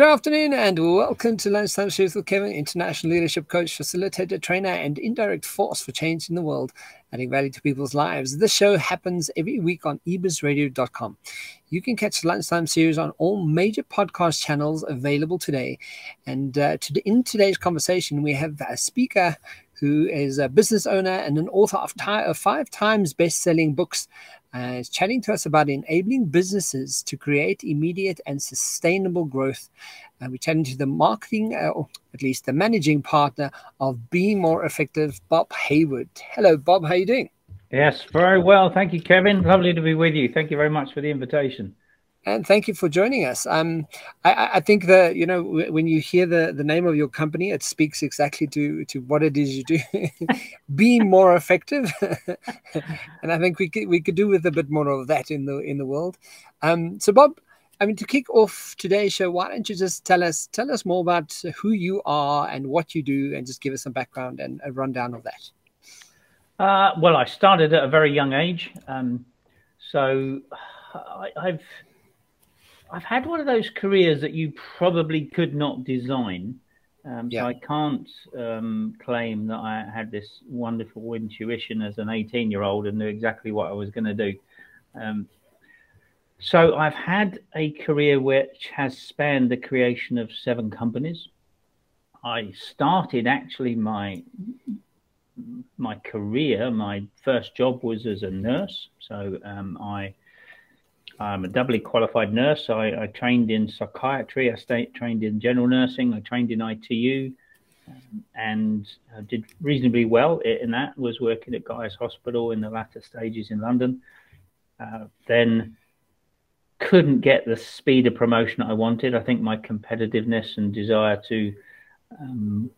Good afternoon and welcome to Lunchtime Series with Kevin, international leadership coach, facilitator, trainer, and indirect force for change in the world, adding value to people's lives. This show happens every week on ebizradio.com. You can catch the Lunchtime series on all major podcast channels available today. And uh, to, in today's conversation, we have a speaker who is a business owner and an author of, of five times best-selling books uh, is chatting to us about enabling businesses to create immediate and sustainable growth. Uh, we're chatting to the marketing, uh, or at least the managing partner of Be More Effective, Bob Hayward. Hello, Bob. How are you doing? Yes, very well. Thank you, Kevin. Lovely to be with you. Thank you very much for the invitation and thank you for joining us. Um, I, I, think that you know when you hear the the name of your company, it speaks exactly to to what it is you do. Be more effective, and I think we could we could do with a bit more of that in the in the world. Um, so, Bob, I mean, to kick off today's show, why don't you just tell us tell us more about who you are and what you do, and just give us some background and a rundown of that. Uh, well, I started at a very young age, um, so I, I've I've had one of those careers that you probably could not design. Um, yeah. So I can't um, claim that I had this wonderful intuition as an 18 year old and knew exactly what I was going to do. Um, so I've had a career which has spanned the creation of seven companies. I started actually my my career. My first job was as a nurse. So um, I I'm a doubly qualified nurse. I, I trained in psychiatry. I stayed, trained in general nursing. I trained in ITU, um, and I did reasonably well in that. Was working at Guy's Hospital in the latter stages in London. Uh, then couldn't get the speed of promotion I wanted. I think my competitiveness and desire to um,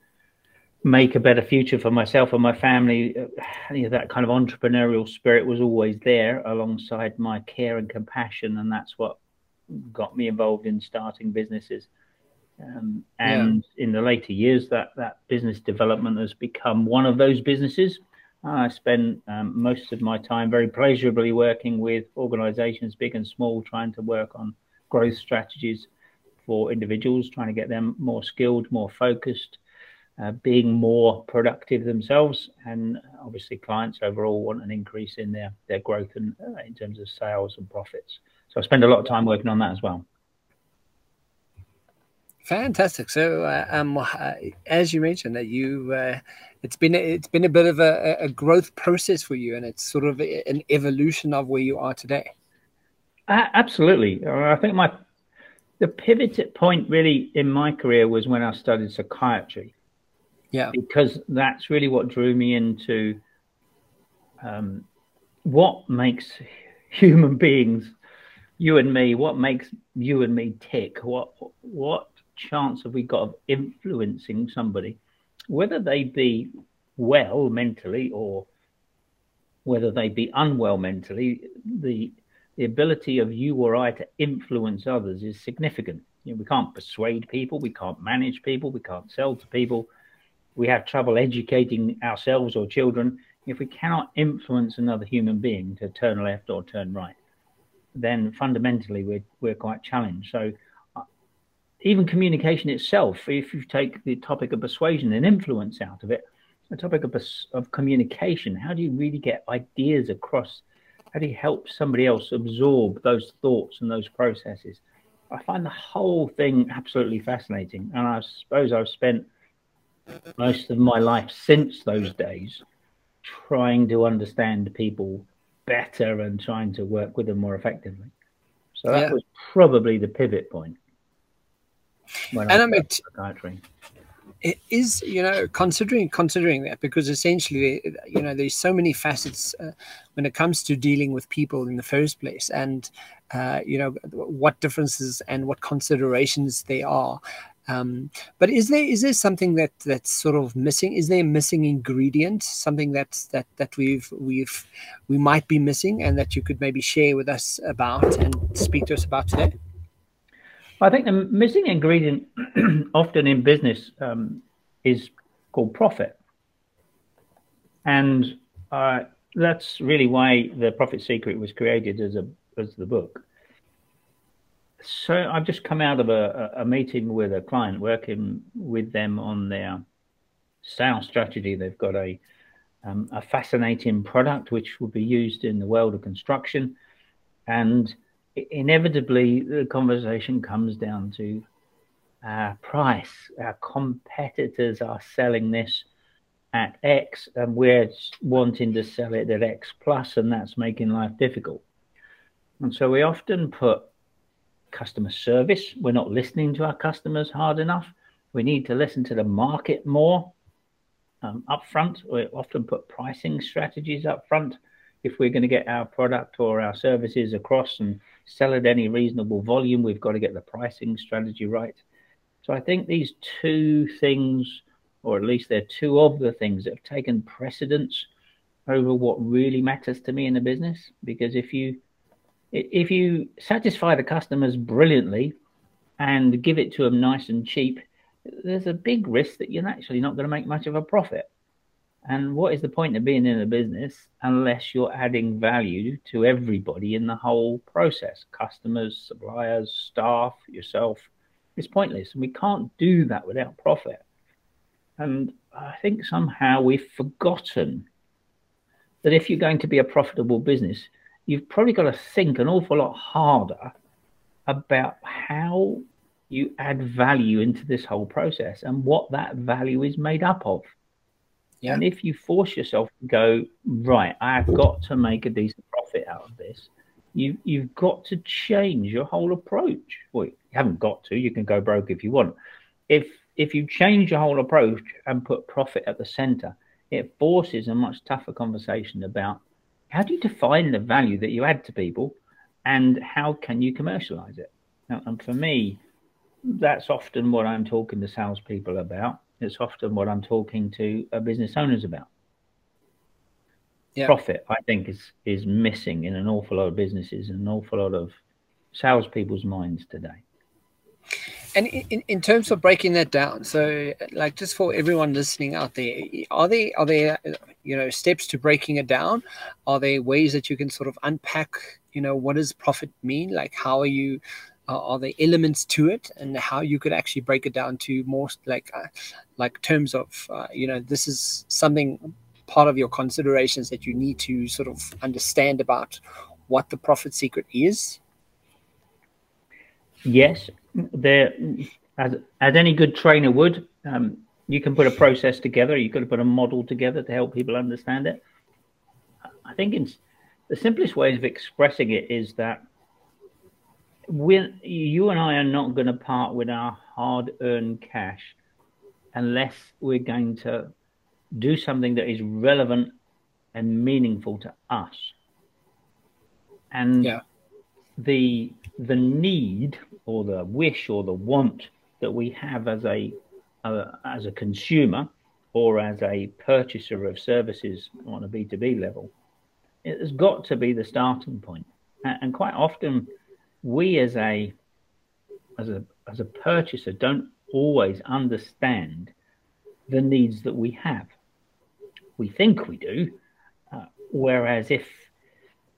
make a better future for myself and my family. Uh, you know, that kind of entrepreneurial spirit was always there alongside my care and compassion, and that's what got me involved in starting businesses. Um, and yeah. in the later years, that that business development has become one of those businesses. I spend um, most of my time very pleasurably working with organizations, big and small, trying to work on growth strategies for individuals, trying to get them more skilled, more focused, uh, being more productive themselves, and obviously clients overall want an increase in their their growth and uh, in terms of sales and profits. So I spend a lot of time working on that as well. Fantastic. So, uh, um, uh, as you mentioned, that you, uh, it's been a, it's been a bit of a, a, growth process for you, and it's sort of an evolution of where you are today. absolutely. I think my the pivot point really in my career was when I studied psychiatry. Yeah. Because that's really what drew me into um, what makes human beings, you and me, what makes you and me tick? What what chance have we got of influencing somebody, whether they be well mentally or whether they be unwell mentally? The the ability of you or I to influence others is significant. You know, we can't persuade people, we can't manage people, we can't sell to people we have trouble educating ourselves or children, if we cannot influence another human being to turn left or turn right, then fundamentally we're, we're quite challenged. So, uh, even communication itself, if you take the topic of persuasion and influence out of it, the topic of, of communication, how do you really get ideas across? How do you help somebody else absorb those thoughts and those processes? I find the whole thing absolutely fascinating. And I suppose I've spent most of my life since those days trying to understand people better and trying to work with them more effectively. So that yeah. was probably the pivot point. When and I, I psychiatry. It is, you know, considering considering that because essentially, you know, there's so many facets uh, when it comes to dealing with people in the first place, and uh, you know what differences and what considerations they are. Um, but is there is there something that that's sort of missing? Is there a missing ingredient? Something that's that that we've we've we might be missing, and that you could maybe share with us about and speak to us about today? I think the missing ingredient, often in business, um, is called profit, and uh, that's really why the Profit Secret was created as a as the book so I've just come out of a, a meeting with a client working with them on their sales strategy. They've got a um, a fascinating product which will be used in the world of construction, and inevitably the conversation comes down to uh, price. Our competitors are selling this at X, and we're wanting to sell it at X plus, and that's making life difficult. And so we often put customer service. We're not listening to our customers hard enough. We need to listen to the market more um, up front. We often put pricing strategies up front. If we're going to get our product or our services across and sell at any reasonable volume, we've got to get the pricing strategy right. So I think these two things, or at least they're two of the things that have taken precedence over what really matters to me in the business. Because if you if you satisfy the customers brilliantly and give it to them nice and cheap, there's a big risk that you're actually not going to make much of a profit. And what is the point of being in a business unless you're adding value to everybody in the whole process customers, suppliers, staff, yourself? It's pointless. And we can't do that without profit. And I think somehow we've forgotten that if you're going to be a profitable business, you've probably got to think an awful lot harder about how you add value into this whole process and what that value is made up of. Yeah. And if you force yourself to go, right, I've got to make a decent profit out of this, you you've got to change your whole approach. Well, you haven't got to, you can go broke if you want. If if you change your whole approach and put profit at the center, it forces a much tougher conversation about how do you define the value that you add to people and how can you commercialize it? Now, and for me, that's often what I'm talking to salespeople about. It's often what I'm talking to uh, business owners about. Yeah. Profit, I think, is is missing in an awful lot of businesses and an awful lot of salespeople's minds today. And in, in terms of breaking that down, so like just for everyone listening out there, are there are there you know steps to breaking it down? Are there ways that you can sort of unpack you know what does profit mean? Like how are you uh, are there elements to it and how you could actually break it down to more like uh, like terms of uh, you know this is something part of your considerations that you need to sort of understand about what the profit secret is yes there as, as any good trainer would um, you can put a process together. You can put a model together to help people understand it. I think it's the simplest way of expressing it is that we you and i are not going to part with our hard-earned cash unless we're going to do something that is relevant and meaningful to us. And yeah. the the need or the wish or the want that we have as a uh, as a consumer or as a purchaser of services on a B2B level, it has got to be the starting point. And quite often, we as a as a as a purchaser don't always understand the needs that we have. We think we do, uh, whereas if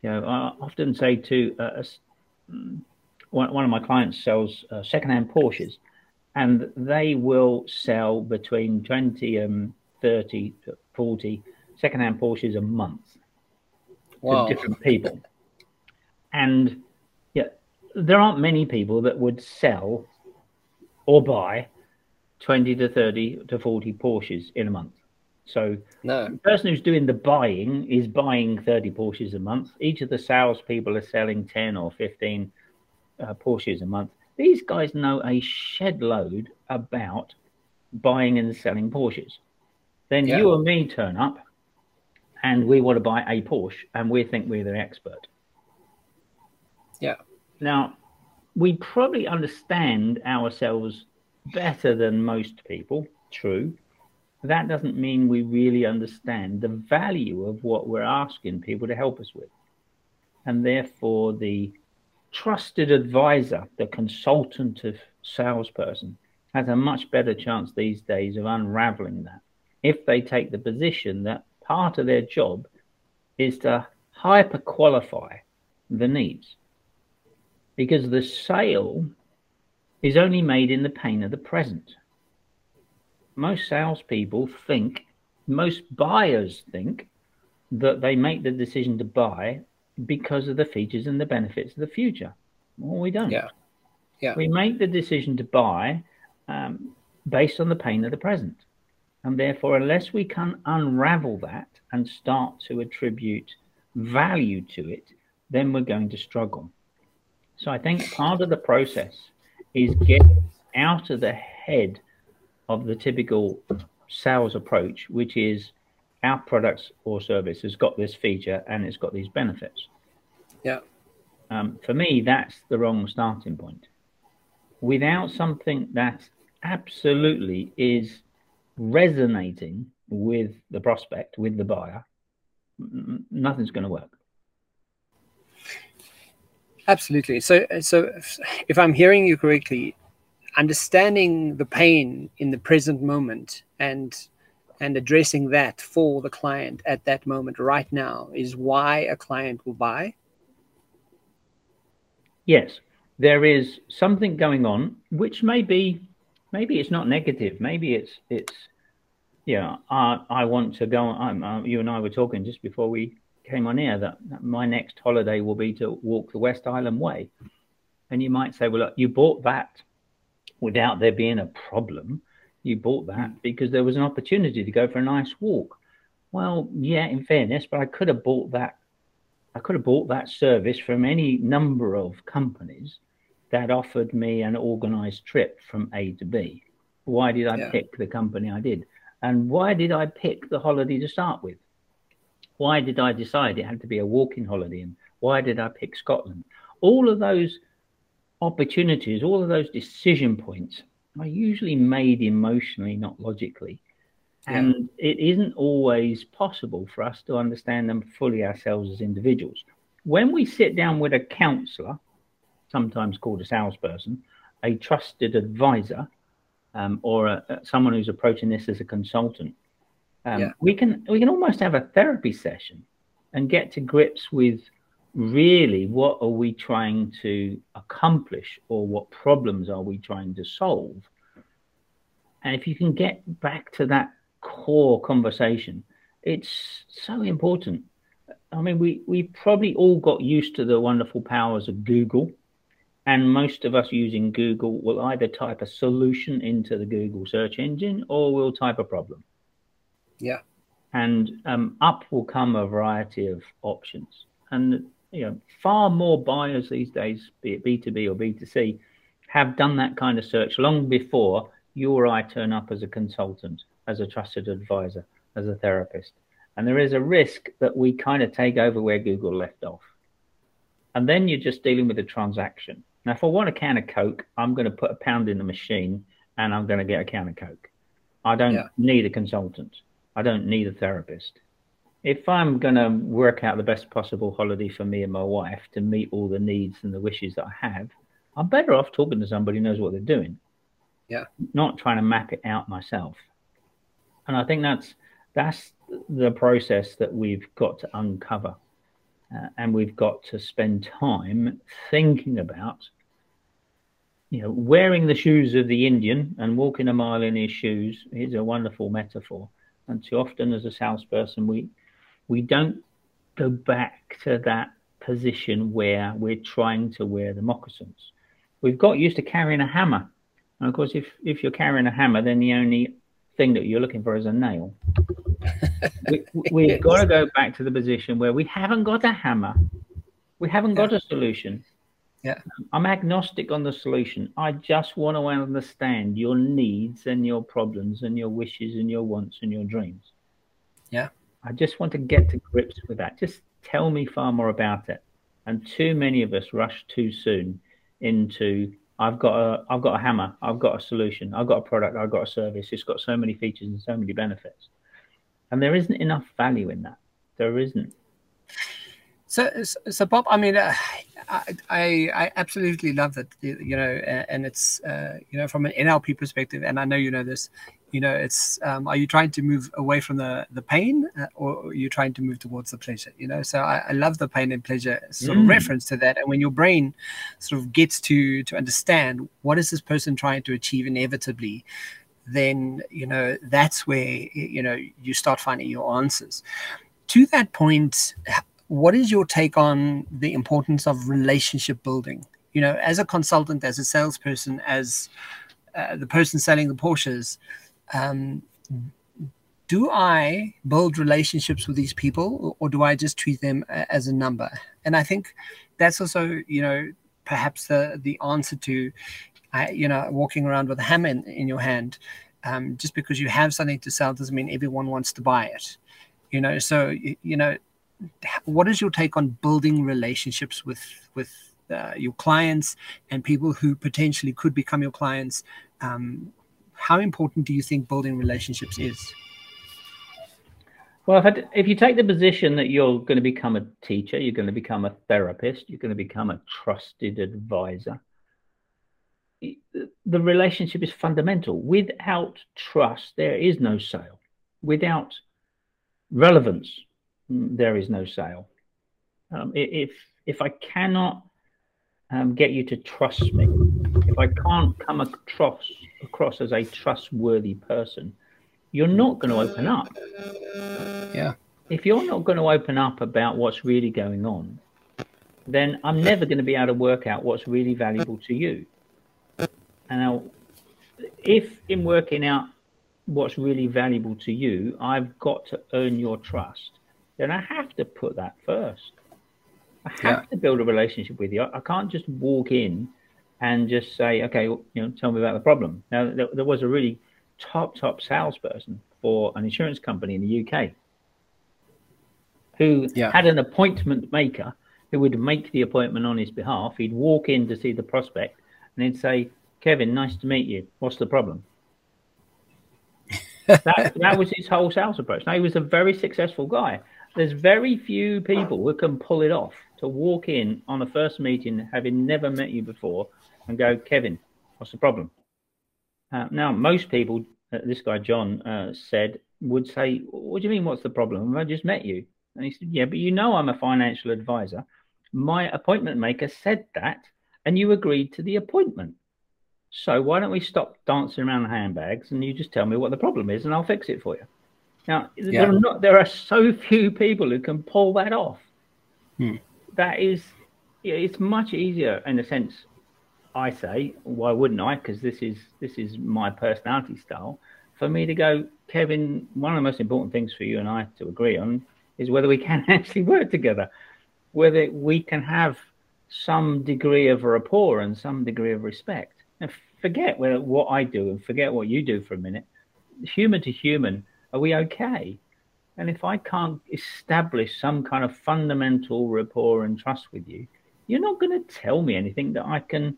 you know, I often say to uh, one, one of my clients sells uh, secondhand Porsches, and they will sell between 20 and 30 to 40 secondhand Porsches a month wow. to different people. And yeah, there aren't many people that would sell or buy 20 to 30 to 40 Porsches in a month. So no. the person who's doing the buying is buying 30 Porsches a month. Each of the salespeople are selling 10 or 15 uh, Porsches a month. These guys know a shed load about buying and selling Porsches. Then yeah. you and me turn up and we want to buy a Porsche and we think we're the expert. Yeah. Now, we probably understand ourselves better than most people, true. That doesn't mean we really understand the value of what we're asking people to help us with. And therefore, the trusted advisor, the consultative salesperson, has a much better chance these days of unraveling that if they take the position that part of their job is to hyper qualify the needs. because the sale is only made in the pain of the present. Most salespeople think, most buyers think that they make the decision to buy because of the features and the benefits of the future. Well, we don't. Yeah. Yeah. We make the decision to buy um, based on the pain of the present. And therefore, unless we can unravel that and start to attribute value to it, then we're going to struggle. So I think part of the process is get out of the head of the typical sales approach, which is our products or service has got this feature and it's got these benefits. Yeah. Um, for me, that's the wrong starting point. Without something that absolutely is resonating with the prospect, with the buyer, nothing's going to work. Absolutely. So, so if I'm hearing you correctly, understanding the pain in the present moment and and addressing that for the client at that moment right now is why a client will buy? Yes. There is something going on which may be maybe it's not negative. Maybe it's it's yeah i i want to go uh, you and i were talking just before we came on air that, that my next holiday will be to walk the West Highland Way. And you might say well look, you bought that without there being a problem. You bought that hmm. because there was an opportunity to go for a nice walk. Well, yeah, in fairness, but I could have bought that. I could have bought that service from any number of companies that offered me an organized trip from A to B. Why did I yeah. pick the company I did? And why did I pick the holiday to start with? Why did I decide it had to be a walking holiday? And why did I pick Scotland? All of those opportunities, all of those decision points are usually made emotionally, not logically. Yeah. And it isn't always possible for us to understand them fully ourselves as individuals. When we sit down with a counselor, sometimes called a salesperson, a trusted advisor, um, or a, someone who's approaching this as a consultant, um, yeah. we can we can almost have a therapy session and get to grips with really what are we trying to accomplish or what problems are we trying to solve? And if you can get back to that core conversation it's so important. I mean we we probably all got used to the wonderful powers of google and most of us using google will either type a solution into the google search engine or we'll type a problem. Yeah. And um, up will come a variety of options. And you know, far more buyers these days, be it B2B or B2C, have done that kind of search long before you or I turn up as a consultant, as a trusted advisor, as a therapist. And there is a risk that we kind of take over where Google left off. And then you're just dealing with a transaction. Now, if I want a can of Coke, I'm going to put a pound in the machine and I'm going to get a can of Coke. I don't yeah. need a consultant. I don't need a therapist if I'm going to work out the best possible holiday for me and my wife to meet all the needs and the wishes that I have, I'm better off talking to somebody who knows what they're doing. Yeah. Not trying to map it out myself. And I think that's that's the process that we've got to uncover. Uh, and we've got to spend time thinking about you know wearing the shoes of the indian and walking a mile in his shoes is a wonderful metaphor and too often as a salesperson we we don't go back to that position where we're trying to wear the moccasins. We've got used to carrying a hammer. And of course, if, if you're carrying a hammer, then the only thing that you're looking for is a nail. we, have got to go back to the position where we haven't got a hammer. We haven't got yeah. a solution. Yeah. I'm agnostic on the solution. I just want to understand your needs and your problems and your wishes and your wants and your dreams. Yeah. I just want to get to grips with that. Just tell me far more about it. And too many of us rush too soon into I've got a I've got a hammer, I've got a solution, I've got a product, I've got a service. It's got so many features and so many benefits, and there isn't enough value in that. There isn't. So, so Bob, I mean, uh, I, I absolutely love that, you know, and it's, uh, you know, from an NLP perspective, and I know you know this, you know it's um, are you trying to move away from the the pain uh, or are you trying to move towards the pleasure you know? So i, I love the pain and pleasure sort mm. of reference to that. And when your brain sort of gets to to understand what is this person trying to achieve inevitably then you know that's where you know you start finding your answers. To that point what is your take on the importance of relationship building? You know as a consultant as a salesperson as uh, the person selling the porsches um, do I build relationships with these people or do I just treat them as a number? And I think that's also, you know, perhaps the, the answer to, uh, you know, walking around with a hammer in, in your hand. Um, just because you have something to sell doesn't mean everyone wants to buy it. You know, so, you, you know, what is your take on building relationships with, with uh, your clients and people who potentially could become your clients? Um, how important do you think building relationships is? Well, if, if you take the position that you're going to become a teacher, you're going to become a therapist, you're going to become a trusted advisor, the relationship is fundamental. Without trust, there is no sale. Without relevance, mm, there is no sale. Um, if if I cannot um, get you to trust me, if I can't come across across as a trustworthy person, you're not going to open up. Yeah. If you're not going to open up about what's really going on, then I'm never going to be able to work out what's really valuable to you. And now, if in working out what's really valuable to you, I've got to earn your trust, then I have to put that first. I have yeah. to build a relationship with you. I can't just walk in and just say, okay, you know, tell me about the problem. Now, there, there was a really top, top salesperson for an insurance company in the UK who yeah. had an appointment maker who would make the appointment on his behalf. He'd walk in to see the prospect and he'd say, Kevin, nice to meet you. What's the problem? that, that was his whole sales approach. Now, he was a very successful guy. There's very few people who can pull it off to walk in on a first meeting, having never met you before, and go, Kevin, what's the problem? Uh, now, most people, uh, this guy John uh, said, would say, What do you mean, what's the problem? I just met you. And he said, Yeah, but you know I'm a financial advisor. My appointment maker said that, and you agreed to the appointment. So why don't we stop dancing around the handbags and you just tell me what the problem is and I'll fix it for you? Now, yeah. there, are not, there are so few people who can pull that off. Hmm. That is, it's much easier in a sense I say, why wouldn't I? Because this is this is my personality style. For me to go, Kevin, one of the most important things for you and I to agree on is whether we can actually work together, whether we can have some degree of rapport and some degree of respect. And forget what I do and forget what you do for a minute. Human to human, are we okay? And if I can't establish some kind of fundamental rapport and trust with you, you're not going to tell me anything that I can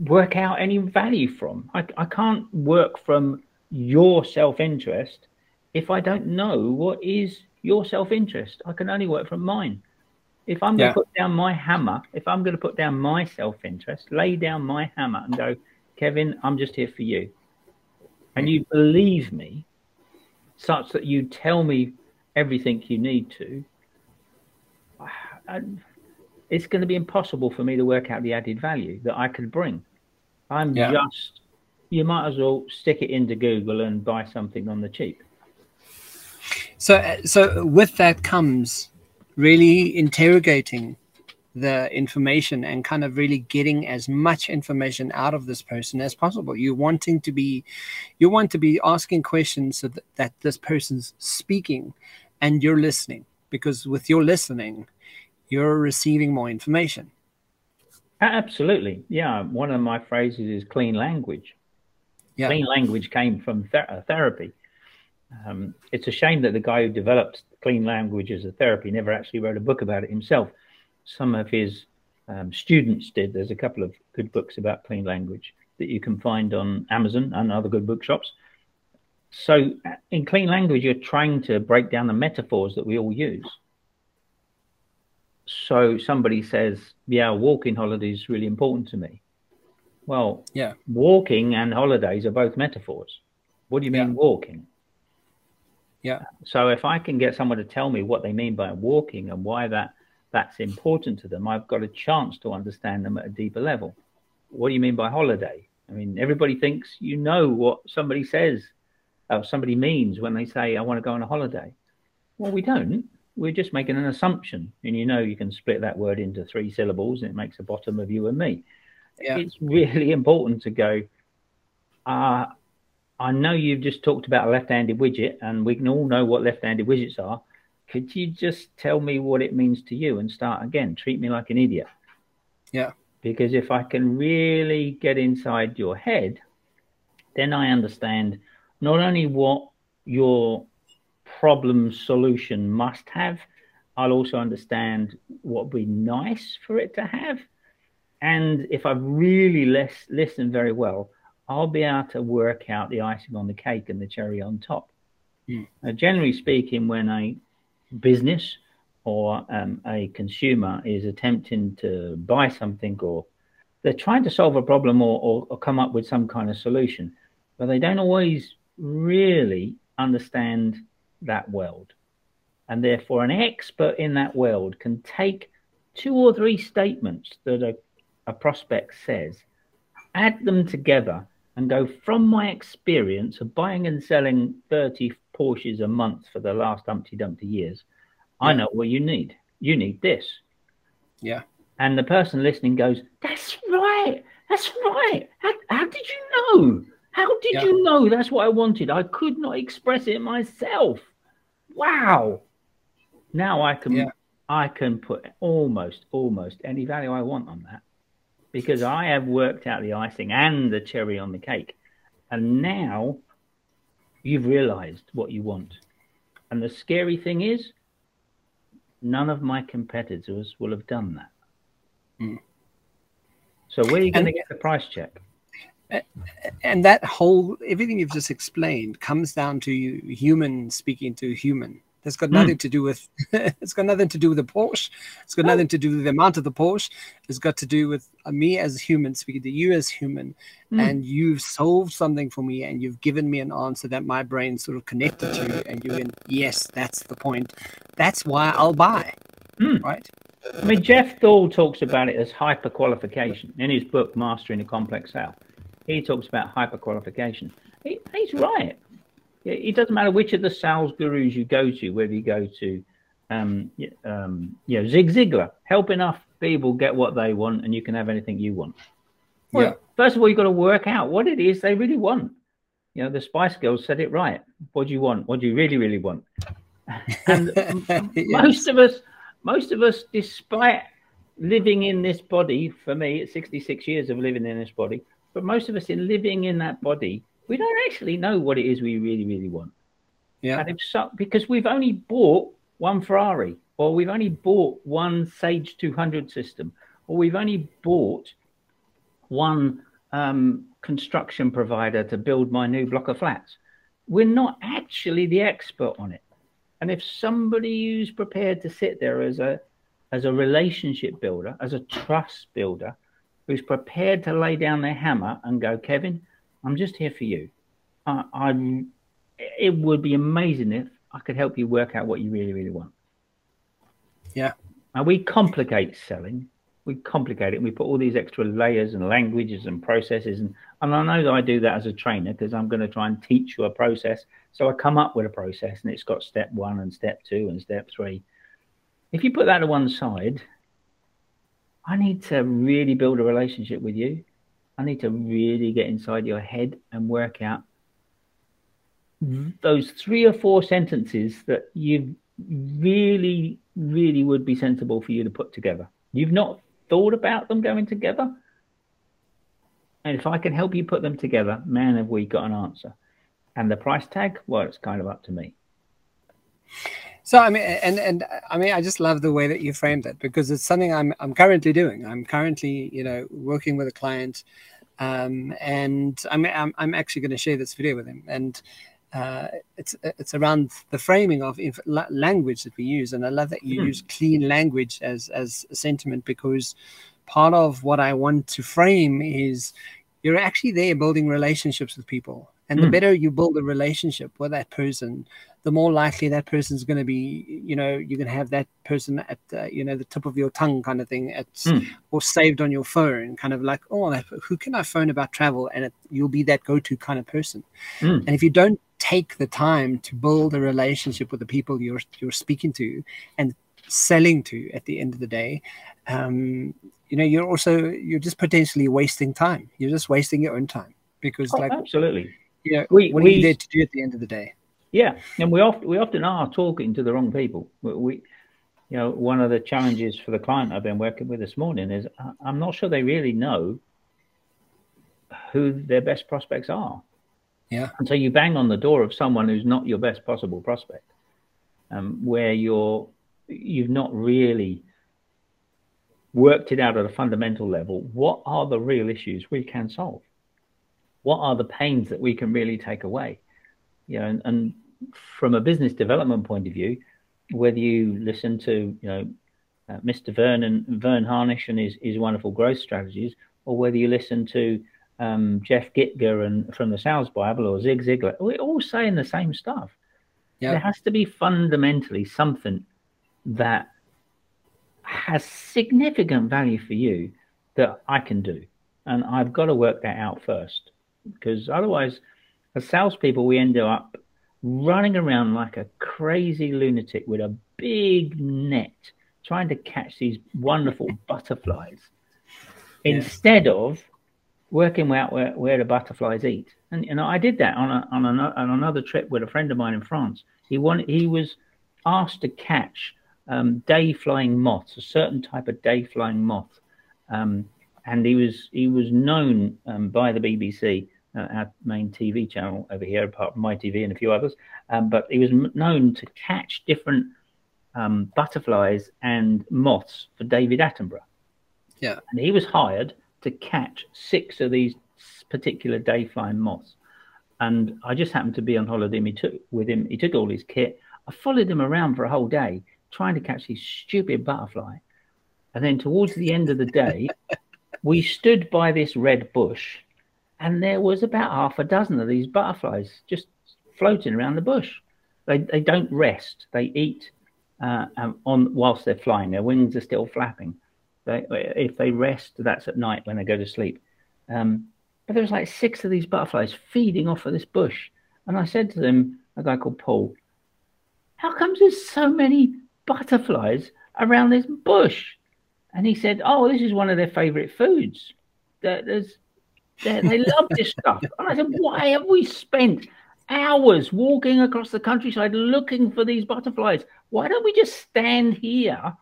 work out any value from. I, I can't work from your self interest if I don't know what is your self interest. I can only work from mine. If I'm going to put down my hammer, if I'm going to put down my self interest, lay down my hammer and go, Kevin, I'm just here for you. And you believe me such that you tell me everything you need to, it's going to be impossible for me to work out the added value that I could bring. I'm yeah. just, you might as well stick it into Google and buy something on the cheap. So, uh, so with that comes really interrogating the information and kind of really getting as much information out of this person as possible. You're wanting to be, you want to be asking questions so that, that this person's speaking and you're listening because with your listening, you're receiving more information. Absolutely. Yeah. One of my phrases is clean language. Yeah. Clean language came from ther- uh, therapy. Um, it's a shame that the guy who developed clean language as a therapy never actually wrote a book about it himself. Some of his um, students did. There's a couple of good books about clean language that you can find on Amazon and other good bookshops. So, uh, in clean language, you're trying to break down the metaphors that we all use so somebody says, yeah, walking holiday is really important to me. Well, yeah, walking and holidays are both metaphors. What do you mean Yeah. walking? yeah, So if I can get someone to tell me what they mean by walking and why that that's important to them, I've got a chance to understand them at a deeper level. What do you mean by holiday? I mean, everybody thinks you know what somebody says, or somebody means when they say, "I want to go on a holiday." Well, we don't. We're just making an assumption, and you know you can split that word into three syllables, and it makes a bottom of you and me. Yeah. It's really important to go. Uh, I know you've just talked about a left-handed widget, and we can all know what left-handed widgets are. Could you just tell me what it means to you and start again? Treat me like an idiot. Yeah. Because if I can really get inside your head, then I understand not only what your problem solution must have, I'll also understand what would be nice for it to have. And if I really lis- listen very well, I'll be able to work out the icing on the cake and the cherry on top. Hmm. Now, generally speaking, when a business or um, a consumer is attempting to buy something or they're trying to solve a problem or, or, or come up with some kind of solution, but they don't always really understand that world. And therefore, an expert in that world can take two or three statements that a, a prospect says, add them together, and go from my experience of buying and selling 30 Porsches a month for the last Humpty Dumpty years. I know what you need. You need this. Yeah. And the person listening goes, That's right. That's right. How, how did you know? How did Yeah. you know that's what I wanted? I could not express it myself. Wow. Now I can Yeah. I can put almost almost any value I want on that because I have worked out the icing and the cherry on the cake. And now you've realized what you want. And the scary thing is, none of my competitors will have done that. Mm. So where are you going to get the price check? And that whole everything you've just explained comes down to you human speaking to human that's got Hmm. nothing to do with it's got nothing to do with the porsche it's got No. nothing to do with the amount of the porsche it's got to do with me as a human speaking to you as human Hmm. and you've solved something for me and you've given me an answer that my brain sort of connected to and you went yes that's the point that's why i'll buy Hmm. right I mean, Jeff Thull talks about it as hyper qualification in his book, Mastering a Complex Sale. He talks about hyper qualification. He, he's right. It it doesn't matter which of the sales gurus you go to, whether you go to, um, um, you know, Zig Ziglar, help enough people get what they want, and you can have anything you want. Well, Yeah. First of all, you've got to work out what it is they really want. You know, the Spice Girls said it right. What do you want? What do you really, really want? And Yeah. most of us, most of us, despite living in this body, for me, it's 66 years of living in this body, but most of us in living in that body, we don't actually know what it is we really, really want. yeah And if so, because we've only bought one Ferrari, or we've only bought one Sage 200 system, or we've only bought one um, construction provider to build my new block of flats. We're not actually the expert on it. And if somebody who's prepared to sit there as a as a relationship builder, as a trust builder, who's prepared to lay down their hammer and go, Kevin, I'm just here for you. I, I'm. It would be amazing if I could help you work out what you really, really want. Yeah. And we complicate selling. We complicate it. And we put all these extra layers and languages and processes. And, and I know that I do that as a trainer because I'm going to try and teach you a process. So I come up with a process and it's got step one and step two and step three. If you put that to one side, I need to really build a relationship with you. I need to really get inside your head and work out those three or four sentences that you really, really would be sensible for you to put together. You've not thought about them going together. And if I can help you put them together, man, have we got an answer. And the price tag, well, it's kind of up to me. So I mean, and and I mean, I just love the way that you framed it because it's something I'm I'm currently doing. I'm currently, you know, working with a client, um, and I'm I'm, I'm actually going to share this video with him, and uh, it's it's around the framing of inf- language that we use, and I love that you Hmm. use clean language as as a sentiment because part of what I want to frame is you're actually there building relationships with people. And mm. the hmm. better you build a relationship with that person, the more likely that person's going to be, you know, you're going to have that person at, uh, you know, the tip of your tongue kind of thing, at, mm. or saved on your phone, kind of like, oh, who can I phone about travel? And it, you'll be that go to kind of person. Mm. And if you don't take the time to build a relationship with the people you're, you're speaking to and selling to at the end of the day, um, you know, you're also, you're just potentially wasting time. You're just wasting your own time because, oh, like, absolutely know, we, what we, are you there to do at the end of the day? Yeah, and we often we often are talking to the wrong people. We, we, you know, one of the challenges for the client I've been working with this morning is I'm not sure they really know who their best prospects are. Yeah, and so you bang on the door of someone who's not your best possible prospect, um, where you're you've not really worked it out at a fundamental level. What are the real issues we can solve? What are the pains that we can really take away? You know, and, and from a business development point of view, whether you listen to you know uh, Mr. Vern and Verne Harnish and his, his wonderful growth strategies, or whether you listen to um, Jeff Gitomer and from the Sales Bible or Zig Ziglar, we're all saying the same stuff. Yep. There has to be fundamentally something that has significant value for you that I can do, and I've got to work that out first because otherwise, as salespeople, we end up running around like a crazy lunatic with a big net trying to catch these wonderful butterflies yeah. instead of working out where, where the butterflies eat. And you know, I did that on a, on, a, on another trip with a friend of mine in France. He wanted, he was asked to catch um, day flying moths, a certain type of day flying moth. Um, and he was he was known um, by the BBC, uh, our main TV channel over here, apart from ITV and a few others. Um, but he was known to catch different um, butterflies and moths for David Attenborough. Yeah, and he was hired to catch six of these particular day flying moths. And I just happened to be on holiday he took, with him. He took all his kit. I followed him around for a whole day trying to catch this stupid butterfly. And then towards the end of the day, we stood by this red bush, and there was about half a dozen of these butterflies just floating around the bush. They they don't rest. They eat uh, um, on whilst they're flying. Their wings are still flapping. They, if they rest, that's at night when they go to sleep. Um, but there was like six of these butterflies feeding off of this bush, and I said to them, a guy called Paul, "How comes there's so many butterflies around this bush?" And he said, "Oh, this is one of their favorite foods. There's, they love this stuff." And I said, "Why have we spent hours walking across the countryside looking for these butterflies? Why don't we just stand here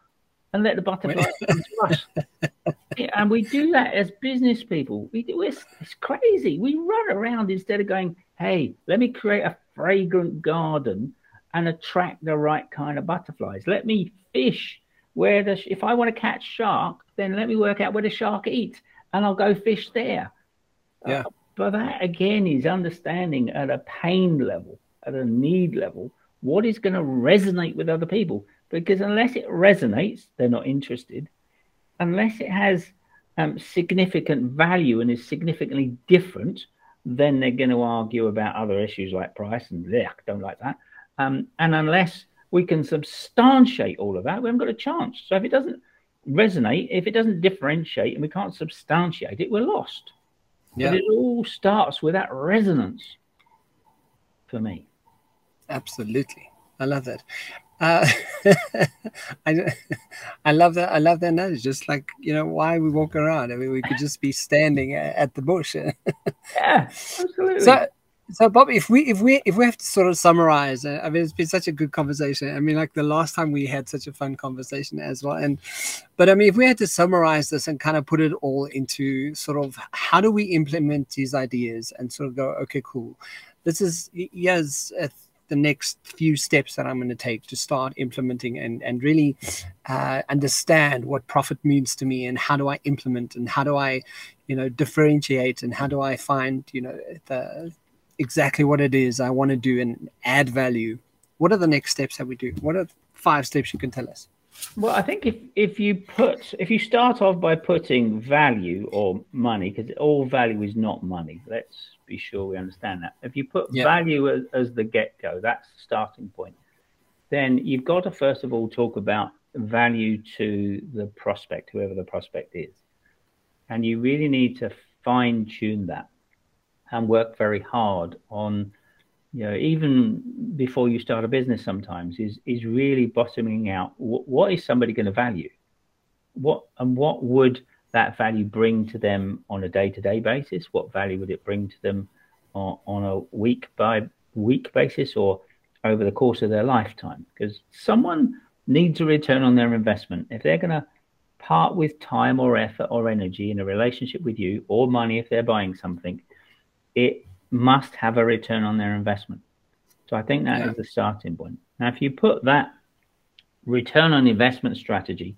and let the butterflies come to us?" Yeah, and we do that as business people. We do it's, it's crazy. We run around instead of going, "Hey, let me create a fragrant garden." and attract the right kind of butterflies. Let me fish where the if I want to catch shark, then let me work out where the shark eats, and I'll go fish there. Yeah. Uh, but that again is understanding at a pain level, at a need level, what is going to resonate with other people. Because unless it resonates, they're not interested. Unless it has um, significant value and is significantly different, then they're going to argue about other issues like price and yeah, don't like that. Um, and unless we can substantiate all of that, we haven't got a chance. So if it doesn't resonate, if it doesn't differentiate and we can't substantiate it, we're lost. Yeah. But it all starts with that resonance for me. Absolutely. I love that. Uh, I, I love that. I love that knowledge. Just like, you know, why we walk around. I mean, we could just be standing at the bush. yeah, absolutely. So, so, Bob, if we if we if we have to sort of summarize, uh, I mean, it's been such a good conversation. I mean, like the last time we had such a fun conversation as well. And, but I mean, if we had to summarize this and kind of put it all into sort of how do we implement these ideas and sort of go, okay, cool, this is yes, uh, the next few steps that I'm going to take to start implementing and and really uh, understand what profit means to me and how do I implement and how do I, you know, differentiate and how do I find you know the exactly what it is I want to do and add value, what are the next steps that we do? What are five steps you can tell us? Well, I think if if you put if you start off by putting value or money, because all value is not money. Let's be sure we understand that. If you put yeah. value as, as the get go, that's the starting point. Then you've got to first of all talk about value to the prospect, whoever the prospect is, and you really need to fine tune that and work very hard on you know even before you start a business sometimes is is really bottoming out what, what is somebody going to value? What and what would that value bring to them on a day-to-day basis? What value would it bring to them on, on a week by week basis or over the course of their lifetime? Because someone needs a return on their investment. If they're going to part with time or effort or energy in a relationship with you or money if they're buying something it must have a return on their investment. So I think that yeah. is the starting point. Now, if you put that return on investment strategy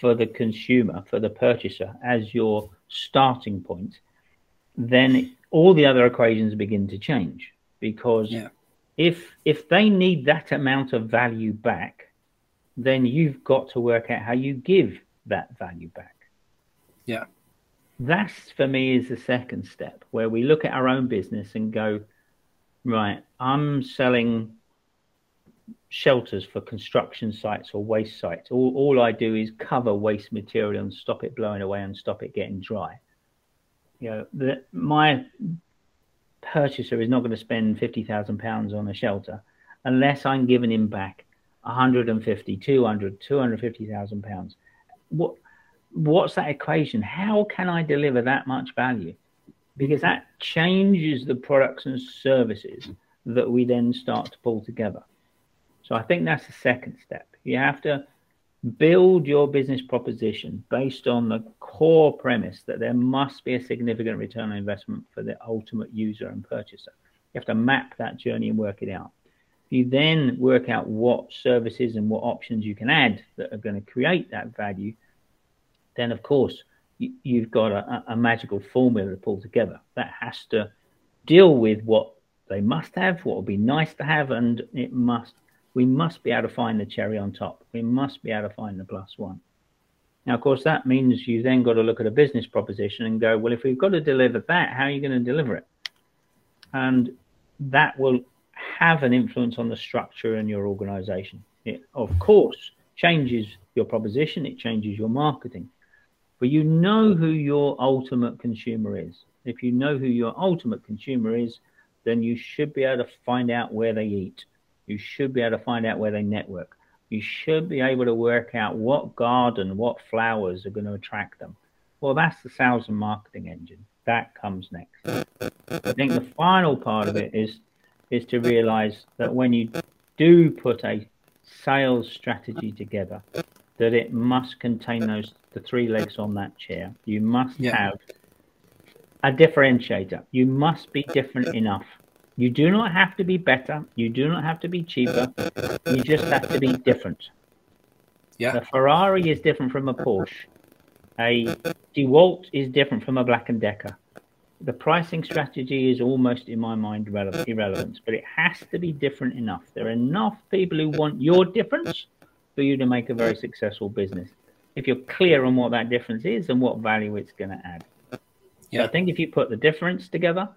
for the consumer, for the purchaser, as your starting point, then all the other equations begin to change because yeah. if if they need that amount of value back, then you've got to work out how you give that value back. Yeah that's for me is the second step where we look at our own business and go, right, I'm selling shelters for construction sites or waste sites. All, all I do is cover waste material and stop it blowing away and stop it getting dry. You know, the, my purchaser is not going to spend fifty thousand pounds on a shelter unless I'm giving him back 150, 200, 250,000 pounds. What what's that equation? How can I deliver that much value? Because that changes the products and services that we then start to pull together. So I think that's the second step. You have to build your business proposition based on the core premise that there must be a significant return on investment for the ultimate user and purchaser. You have to map that journey and work it out. You then work out what services and what options you can add that are going to create that value then of course you, have got a, a, magical formula to pull together that has to deal with what they must have, what would be nice to have, and it must we must be able to find the cherry on top. We must be able to find the plus one. Now, of course, that means you then got to look at a business proposition and go, well, if we've got to deliver that, how are you going to deliver it? And that will have an influence on the structure in your organization. It, of course, changes your proposition, it changes your marketing, but you know who your ultimate consumer is. If you know who your ultimate consumer is, then you should be able to find out where they eat. You should be able to find out where they network. You should be able to work out what garden, what flowers are going to attract them. Well, that's the sales and marketing engine. That comes next. I think the final part of it is is to realize that when you do put a sales strategy together, that it must contain those the three legs on that chair. You must yeah. have a differentiator. You must be different enough. You do not have to be better. You do not have to be cheaper. You just have to be different. Yeah. A Ferrari is different from a Porsche. A DeWalt is different from a Black and Decker. The pricing strategy is almost, in my mind, irrelevant, irrelevant, but it has to be different enough. There are enough people who want your difference for you to make a very successful business if you're clear on what that difference is and what value it's going to add. Yeah. So I think if you put the difference together,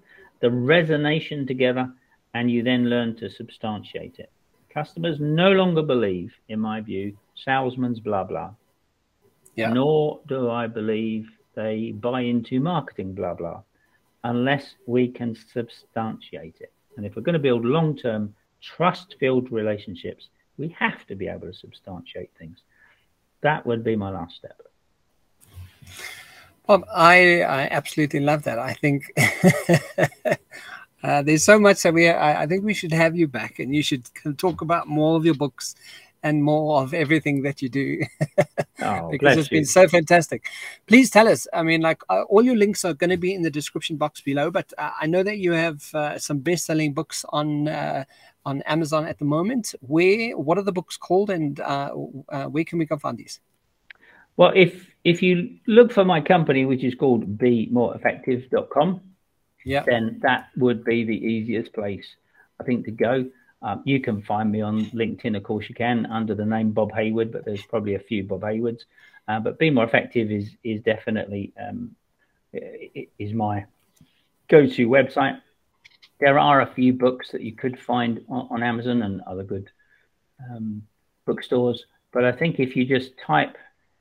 the resonation together, and you then learn to substantiate it. Customers no longer believe, in my view, salesman's blah blah. Yeah. Nor do I believe they buy into marketing blah blah unless we can substantiate it. And if we're going to build long term, trust filled relationships, we have to be able to substantiate things that would be my last step. Well, I, I absolutely love that. I think uh, there's so much that we, I, I, think we should have you back and you should talk about more of your books and more of everything that you do oh, because it's you. been so fantastic. Please tell us. I mean, like uh, all your links are going to be in the description box below, but uh, I know that you have uh, some best selling books on uh, on Amazon at the moment. Where, what are the books called, and uh, uh, where can we go find these? Well, if if you look for my company, which is called BeMoreEffective.com, yeah, then that would be the easiest place I think to go. Um, you can find me on LinkedIn, of course, you can under the name Bob Hayward, but there's probably a few Bob Haywoods. Uh, but Be More Effective is is definitely um, is my go-to website. There are a few books that you could find on, on Amazon and other good um, bookstores, but I think if you just type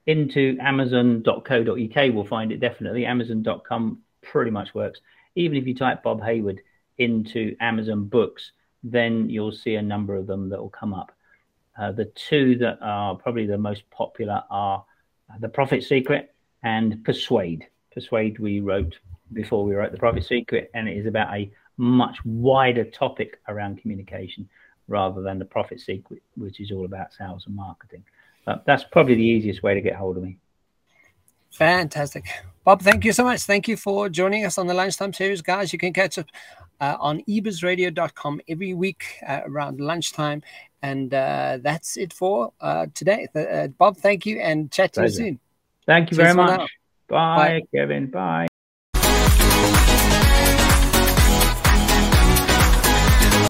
into amazon.co.uk, we'll find it definitely. Amazon.com pretty much works. Even if you type Bob Hayward into Amazon Books, then you'll see a number of them that will come up. Uh, the two that are probably the most popular are The Profit Secret and Persuade. Persuade we wrote before we wrote The Profit Secret, and it is about a much wider topic around communication rather than The Profit Secret, which is all about sales and marketing. But that's probably the easiest way to get hold of me. Fantastic. Bob, thank you so much. Thank you for joining us on the Lunchtime Series. Guys, you can catch up uh, on ebizradio.com every week uh, around lunchtime. And uh, that's it for uh, today. Uh, Bob, thank you and chat to Pleasure. you soon. Thank you very much. Bye, Bye, Kevin. Bye.